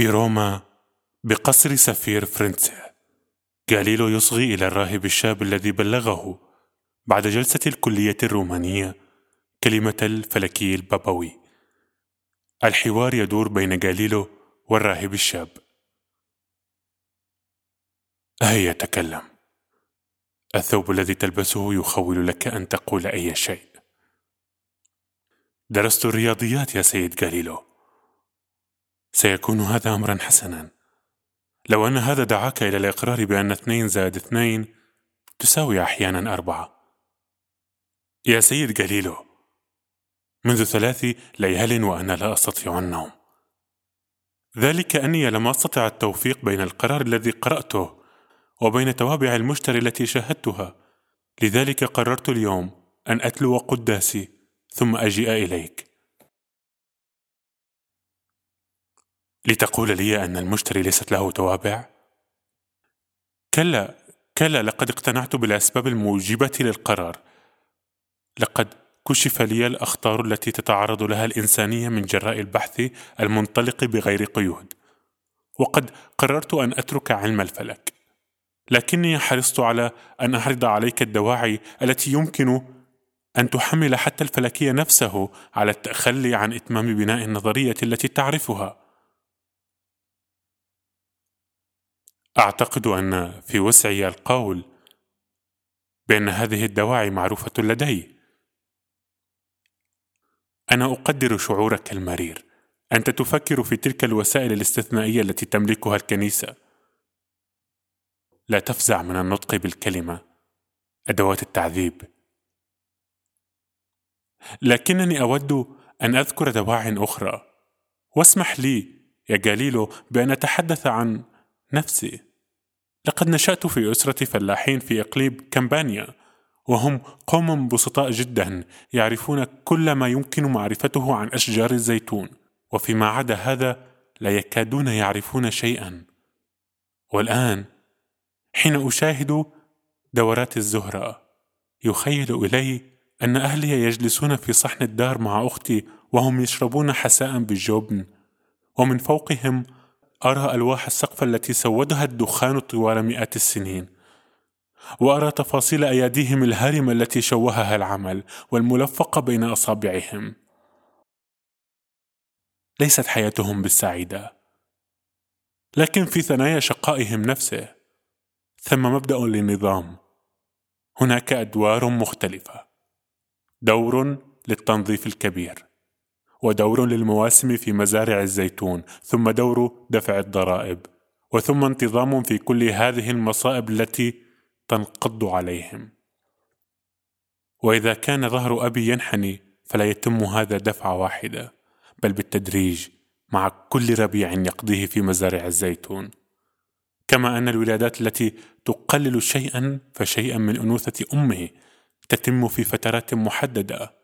في روما بقصر سفير فرنسا. غاليلو يصغي إلى الراهب الشاب الذي بلغه بعد جلسة الكلية الرومانية كلمة الفلكي البابوي. الحوار يدور بين غاليلو والراهب الشاب. هيا تكلم. الثوب الذي تلبسه يخول لك أن تقول أي شيء. درست الرياضيات يا سيد غاليلو. سيكون هذا أمرا حسنا. لو أن هذا دعاك إلى الإقرار بأن اثنين زائد اثنين تساوي أحيانا أربعة. يا سيد غاليلو منذ ثلاث ليال وأنا لا أستطيع النوم. ذلك أني لم أستطع التوفيق بين القرار الذي قرأته وبين توابع المشتري التي شاهدتها. لذلك قررت اليوم أن أتلو قداسي ثم أجيء إليك. لتقول لي أن المشتري ليست له توابع؟ كلا كلا لقد اقتنعت بالأسباب الموجبة للقرار. لقد كشف لي الأخطار التي تتعرض لها الإنسانية من جراء البحث المنطلق بغير قيود. وقد قررت أن أترك علم الفلك. لكني حرصت على أن أعرض عليك الدواعي التي يمكن أن تحمل حتى الفلكي نفسه على التخلي عن إتمام بناء النظرية التي تعرفها. أعتقد أن في وسعي القول بأن هذه الدواعي معروفة لدي. أنا أقدر شعورك المرير. أنت تفكر في تلك الوسائل الاستثنائية التي تملكها الكنيسة. لا تفزع من النطق بالكلمة. أدوات التعذيب. لكنني أود أن أذكر دواع أخرى. واسمح لي يا جاليلو بأن أتحدث عن نفسي. لقد نشأت في أسرة فلاحين في إقليم كامبانيا وهم قوم بسطاء جدا يعرفون كل ما يمكن معرفته عن أشجار الزيتون وفيما عدا هذا لا يكادون يعرفون شيئا. والآن حين أشاهد دورات الزهرة يخيل إلي أن أهلي يجلسون في صحن الدار مع أختي وهم يشربون حساء بالجبن ومن فوقهم أرى ألواح السقف التي سودها الدخان طوال مئات السنين وأرى تفاصيل أياديهم الهرمة التي شوهها العمل والملفقة بين أصابعهم. ليست حياتهم بالسعيدة لكن في ثنايا شقائهم نفسه. ثم مبدأ للنظام. هناك أدوار مختلفة. دور للتنظيف الكبير. ودور للمواسم في مزارع الزيتون ثم دور دفع الضرائب وثم انتظام في كل هذه المصائب التي تنقض عليهم. وإذا كان ظهر أبي ينحني فلا يتم هذا دفعه واحدة بل بالتدريج مع كل ربيع يقضيه في مزارع الزيتون. كما أن الولادات التي تقلل شيئا فشيئا من أنوثة أمه تتم في فترات محددة.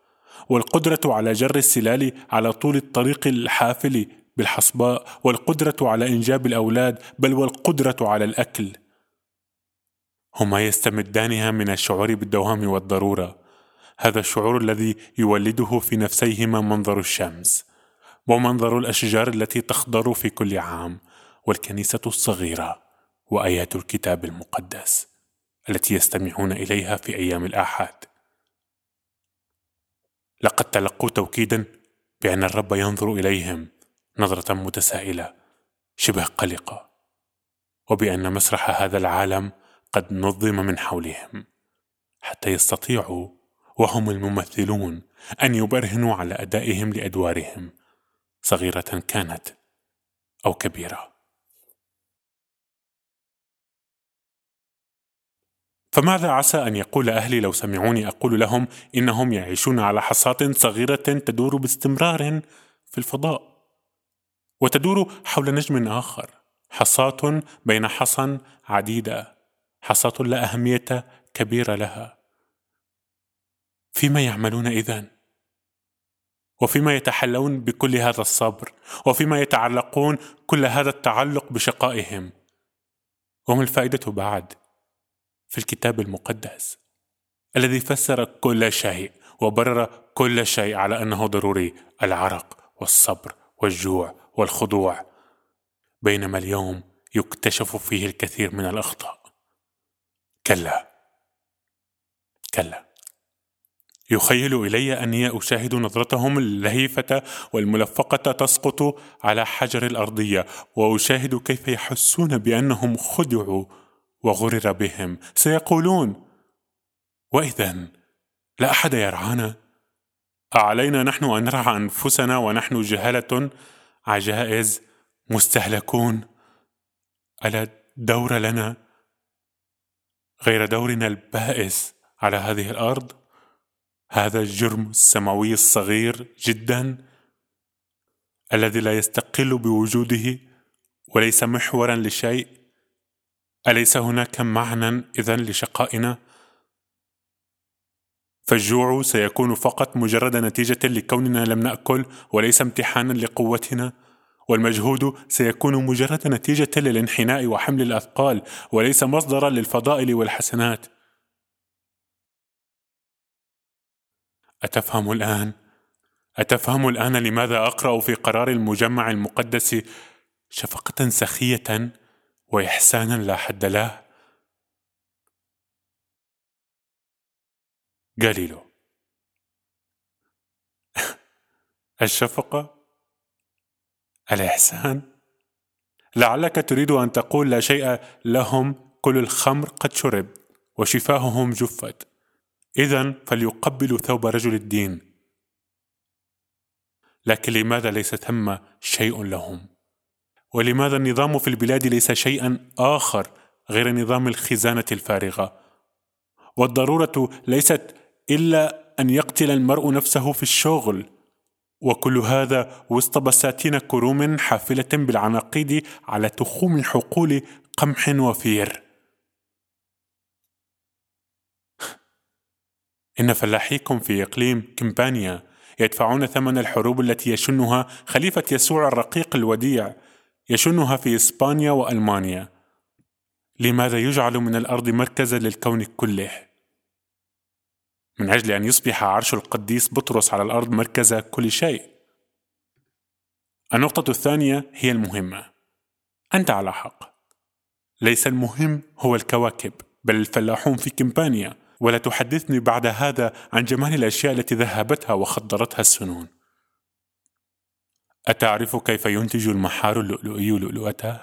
والقدرة على جر السلال على طول الطريق الحافل بالحصباء والقدرة على إنجاب الأولاد بل والقدرة على الأكل. هما يستمدانها من الشعور بالدوام والضرورة. هذا الشعور الذي يولده في نفسيهما منظر الشمس ومنظر الأشجار التي تخضر في كل عام والكنيسة الصغيرة وآيات الكتاب المقدس التي يستمعون إليها في أيام الآحاد. لقد تلقوا توكيدا بأن الرب ينظر إليهم نظرة متسائلة شبه قلقة وبأن مسرح هذا العالم قد نظم من حولهم حتى يستطيعوا وهم الممثلون أن يبرهنوا على أدائهم لأدوارهم صغيرة كانت أو كبيرة. فماذا عسى أن يقول أهلي لو سمعوني أقول لهم إنهم يعيشون على حصاة صغيرة تدور باستمرار في الفضاء؟ وتدور حول نجم آخر حصاة بين حصى عديدة حصاة لا أهمية كبيرة لها. فيما يعملون إذن؟ وفيما يتحلون بكل هذا الصبر؟ وفيما يتعلقون كل هذا التعلق بشقائهم؟ وما الفائدة بعد؟ في الكتاب المقدس الذي فسر كل شيء وبرر كل شيء على أنه ضروري العرق والصبر والجوع والخضوع. بينما اليوم يكتشف فيه الكثير من الأخطاء. كلا كلا. يخيل إلي أني أشاهد نظرتهم اللهيفة والملفقة تسقط على حجر الأرضية وأشاهد كيف يحسون بأنهم خدعوا وغرر بهم. سيقولون وإذا لا أحد يرعانا. أعلينا نحن أن نرعى أنفسنا ونحن جهلة عجائز مستهلكون. ألا دور لنا غير دورنا البائس على هذه الأرض؟ هذا الجرم السماوي الصغير جدا الذي لا يستقل بوجوده وليس محورا لشيء أليس هناك معنى إذا لشقائنا؟ فالجوع سيكون فقط مجرد نتيجة لكوننا لم نأكل وليس امتحانا لقوتنا والمجهود سيكون مجرد نتيجة للانحناء وحمل الأثقال وليس مصدرا للفضائل والحسنات أتفهم الآن؟ أتفهم الآن لماذا أقرأ في قرار المجمع المقدس شفقة سخية وإحسانا لا حد له؟ جاليلو الشفقة. الإحسان. لعلك تريد أن تقول لا شيء لهم كل الخمر قد شرب وشفاههم جفت. إذا فليقبلوا ثوب رجل الدين. لكن لماذا ليس ثم شيء لهم؟ ولماذا النظام في البلاد ليس شيئا آخر غير نظام الخزانة الفارغة؟ والضرورة ليست إلا أن يقتل المرء نفسه في الشغل. وكل هذا وسط بساتين كروم حافلة بالعناقيد على تخوم حقول قمح وفير. إن فلاحيكم في إقليم كمبانيا يدفعون ثمن الحروب التي يشنها خليفة يسوع الرقيق الوديع. يشنها في إسبانيا وألمانيا. لماذا يجعل من الأرض مركزا للكون كله؟ من أجل أن يصبح عرش القديس بطرس على الأرض مركز كل شيء. النقطة الثانية هي المهمة. أنت على حق. ليس المهم هو الكواكب بل الفلاحون في كمبانيا. ولا تحدثني بعد هذا عن جمال الأشياء التي ذهبتها وخدرتها السنون. أتعرف كيف ينتج المحار اللؤلؤي لؤلؤته؟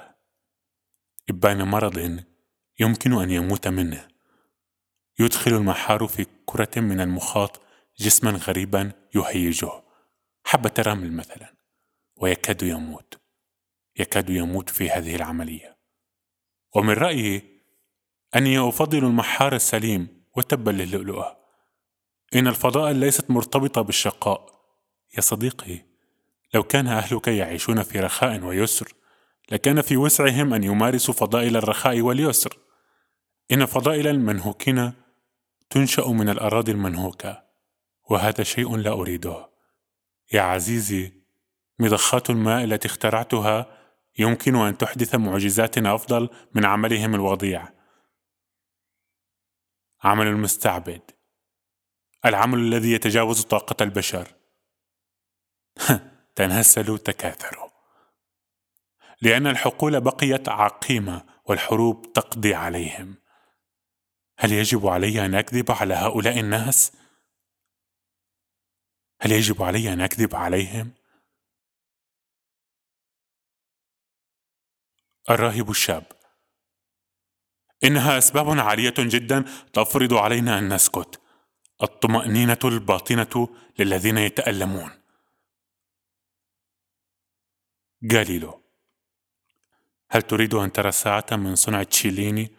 إبان مرض يمكن أن يموت منه. يدخل المحار في كرة من المخاط جسما غريبا يهيجه. حبة رمل مثلا. ويكاد يموت. يكاد يموت في هذه العملية. ومن رأيي أني أفضل المحار السليم وتبا للؤلؤة. إن الفضاء ليست مرتبطة بالشقاء. يا صديقي لو كان أهلك يعيشون في رخاء ويسر لكان في وسعهم أن يمارسوا فضائل الرخاء واليسر. إن فضائل المنهوكين تنشأ من الأراضي المنهوكة وهذا شيء لا أريده. يا عزيزي مضخات الماء التي اخترعتها يمكن أن تحدث معجزات أفضل من عملهم الوضيع. عمل المستعبد. العمل الذي يتجاوز طاقة البشر. تنهسلوا تكاثروا لأن الحقول بقيت عقيمة والحروب تقضي عليهم. هل يجب علي أن أكذب على هؤلاء الناس؟ هل يجب علي أن أكذب عليهم؟ الراهب الشاب. إنها أسباب عالية جدا تفرض علينا أن نسكت. الطمأنينة الباطنة للذين يتألمون. جاليلو هل تريد أن ترى ساعة من صنع تشيليني؟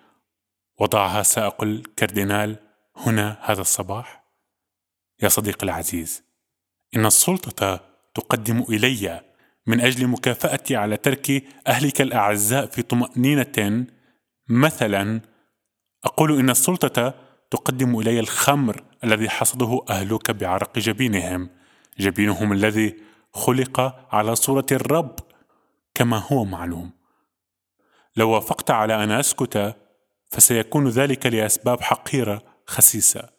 وضعها سائق الكاردينال هنا هذا الصباح؟ يا صديقي العزيز إن السلطة تقدم إلي من أجل مكافأتي على ترك أهلك الأعزاء في طمأنينة. مثلا أقول إن السلطة تقدم إلي الخمر الذي حصده أهلك بعرق جبينهم. جبينهم الذي خلق على صورة الرب. كما هو معلوم. لو وافقت على أن أسكت فسيكون ذلك لأسباب حقيرة خسيسة.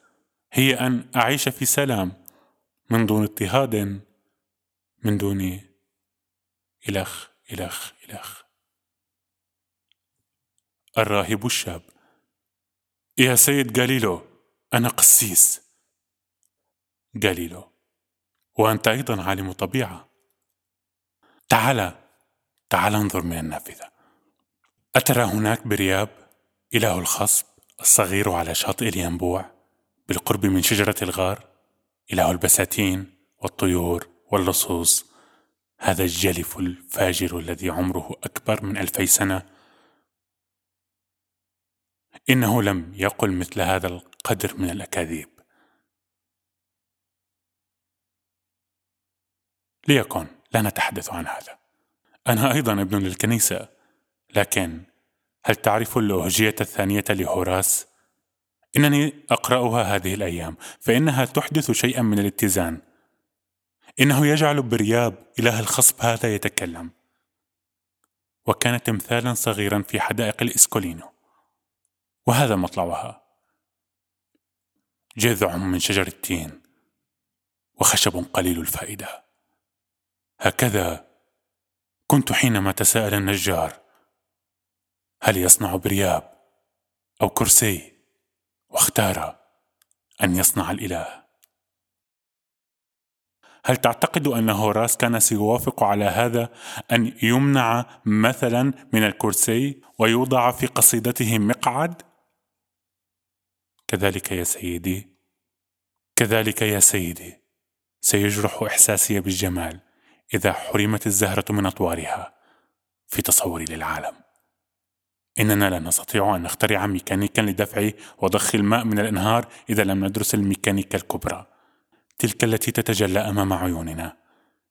هي أن أعيش في سلام من دون اضطهاد من دون إلخ إلخ إلخ. الراهب الشاب. يا سيد جاليلو أنا قسيس. جاليلو وأنت أيضا عالم طبيعة. تعال. تعال انظر من النافذة. أترى هناك برياب إله الخصب الصغير على شاطئ الينبوع بالقرب من شجرة الغار إله البساتين والطيور واللصوص. هذا الجلف الفاجر الذي عمره أكبر من ألفي سنة. إنه لم يقل مثل هذا القدر من الأكاذيب. ليكن لا نتحدث عن هذا. أنا أيضا ابن للكنيسة لكن هل تعرف اللوهجية الثانية لهوراس؟ إنني أقرأها هذه الأيام فإنها تحدث شيئا من الاتزان. إنه يجعل برياب إله الخصب هذا يتكلم. وكان تمثالا صغيرا في حدائق الإسكولينو. وهذا مطلعها. جذع من شجر التين وخشب قليل الفائدة. هكذا كنت حينما تساءل النجار هل يصنع برياب أو كرسي؟ واختار أن يصنع الإله. هل تعتقد أن هوراس كان سيوافق على هذا أن يمنع مثلا من الكرسي ويوضع في قصيدته مقعد؟ كذلك يا سيدي كذلك يا سيدي سيجرح إحساسي بالجمال. إذا حرمت الزهرة من أطوارها. في تصوري للعالم. إننا لا نستطيع أن نخترع ميكانيكا لدفع وضخ الماء من الأنهار إذا لم ندرس الميكانيكا الكبرى. تلك التي تتجلى أمام عيوننا.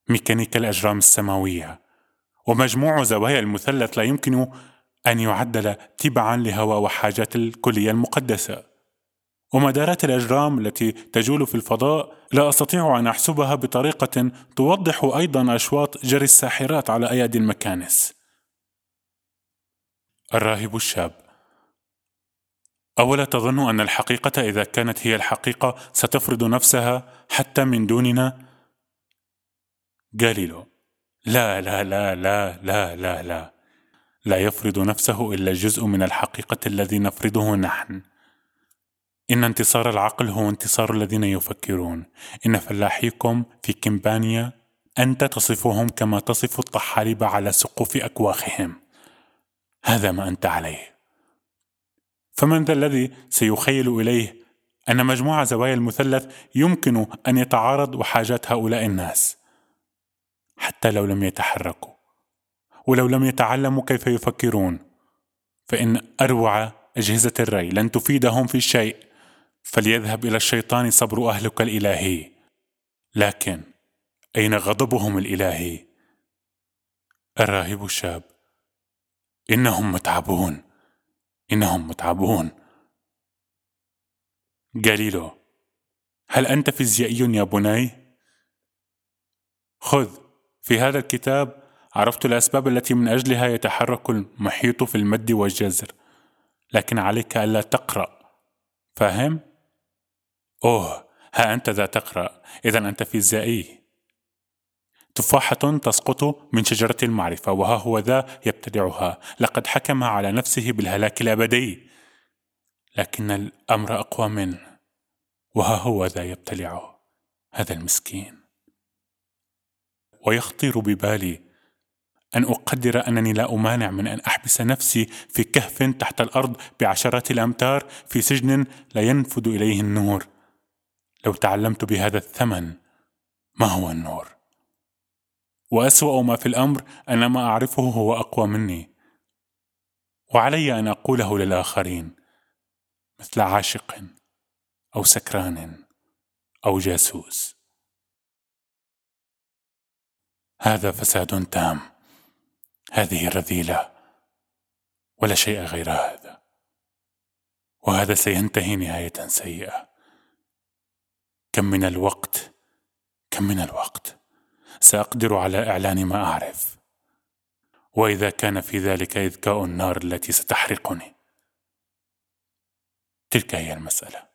ميكانيكا الأجرام السماوية. ومجموع زوايا المثلث لا يمكن أن يعدل تبعا لهواء وحاجات الكلية المقدسة. ومدارات الأجرام التي تجول في الفضاء لا أستطيع أن أحسبها بطريقة توضح أيضا أشواط جري الساحرات على أيادي المكانس. الراهب الشاب. أولا تظن أن الحقيقة إذا كانت هي الحقيقة ستفرض نفسها حتى من دوننا؟ جاليلو لا لا لا لا لا لا لا. لا يفرض نفسه إلا جزء من الحقيقة الذي نفرضه نحن. إن انتصار العقل هو انتصار الذين يفكرون. إن فلاحيكم في كمبانيا أنت تصفهم كما تصف الطحالب على سقوف أكواخهم. هذا ما أنت عليه. فمن ذا الذي سيخيل إليه أن مجموع زوايا المثلث يمكن أن يتعارض وحاجات هؤلاء الناس. حتى لو لم يتحركوا. ولو لم يتعلموا كيف يفكرون. فإن أروع أجهزة الري لن تفيدهم في شيء. فليذهب إلى الشيطان صبر أهلك الإلهي لكن أين غضبهم الإلهي؟ الراهب الشاب إنهم متعبون إنهم متعبون جاليلو هل أنت فيزيائي يا بني؟ خذ في هذا الكتاب عرفت الأسباب التي من أجلها يتحرك المحيط في المد والجزر لكن عليك ألا تقرأ فاهم؟ أوه ها أنت ذا تقرأ. إذا أنت فيزيائي تفاحة تسقط من شجرة المعرفة وها هو ذا يبتلعها لقد حكم على نفسه بالهلاك الأبدي. لكن الأمر أقوى منه وها هو ذا يبتلعه هذا المسكين. ويخطر ببالي أن أقدر أنني لا أمانع من أن أحبس نفسي في كهف تحت الأرض بعشرات الأمتار في سجن لا ينفذ إليه النور. لو تعلمت بهذا الثمن ما هو النور؟ وأسوأ ما في الأمر أن ما أعرفه هو أقوى مني. وعلي أن أقوله للآخرين مثل عاشق أو سكران أو جاسوس. هذا فساد تام. هذه رذيلة. ولا شيء غير هذا. وهذا سينتهي نهاية سيئة. كم من الوقت؟ كم من الوقت. سأقدر على إعلان ما أعرف. وإذا كان في ذلك إذكاء النار التي ستحرقني. تلك هي المسألة.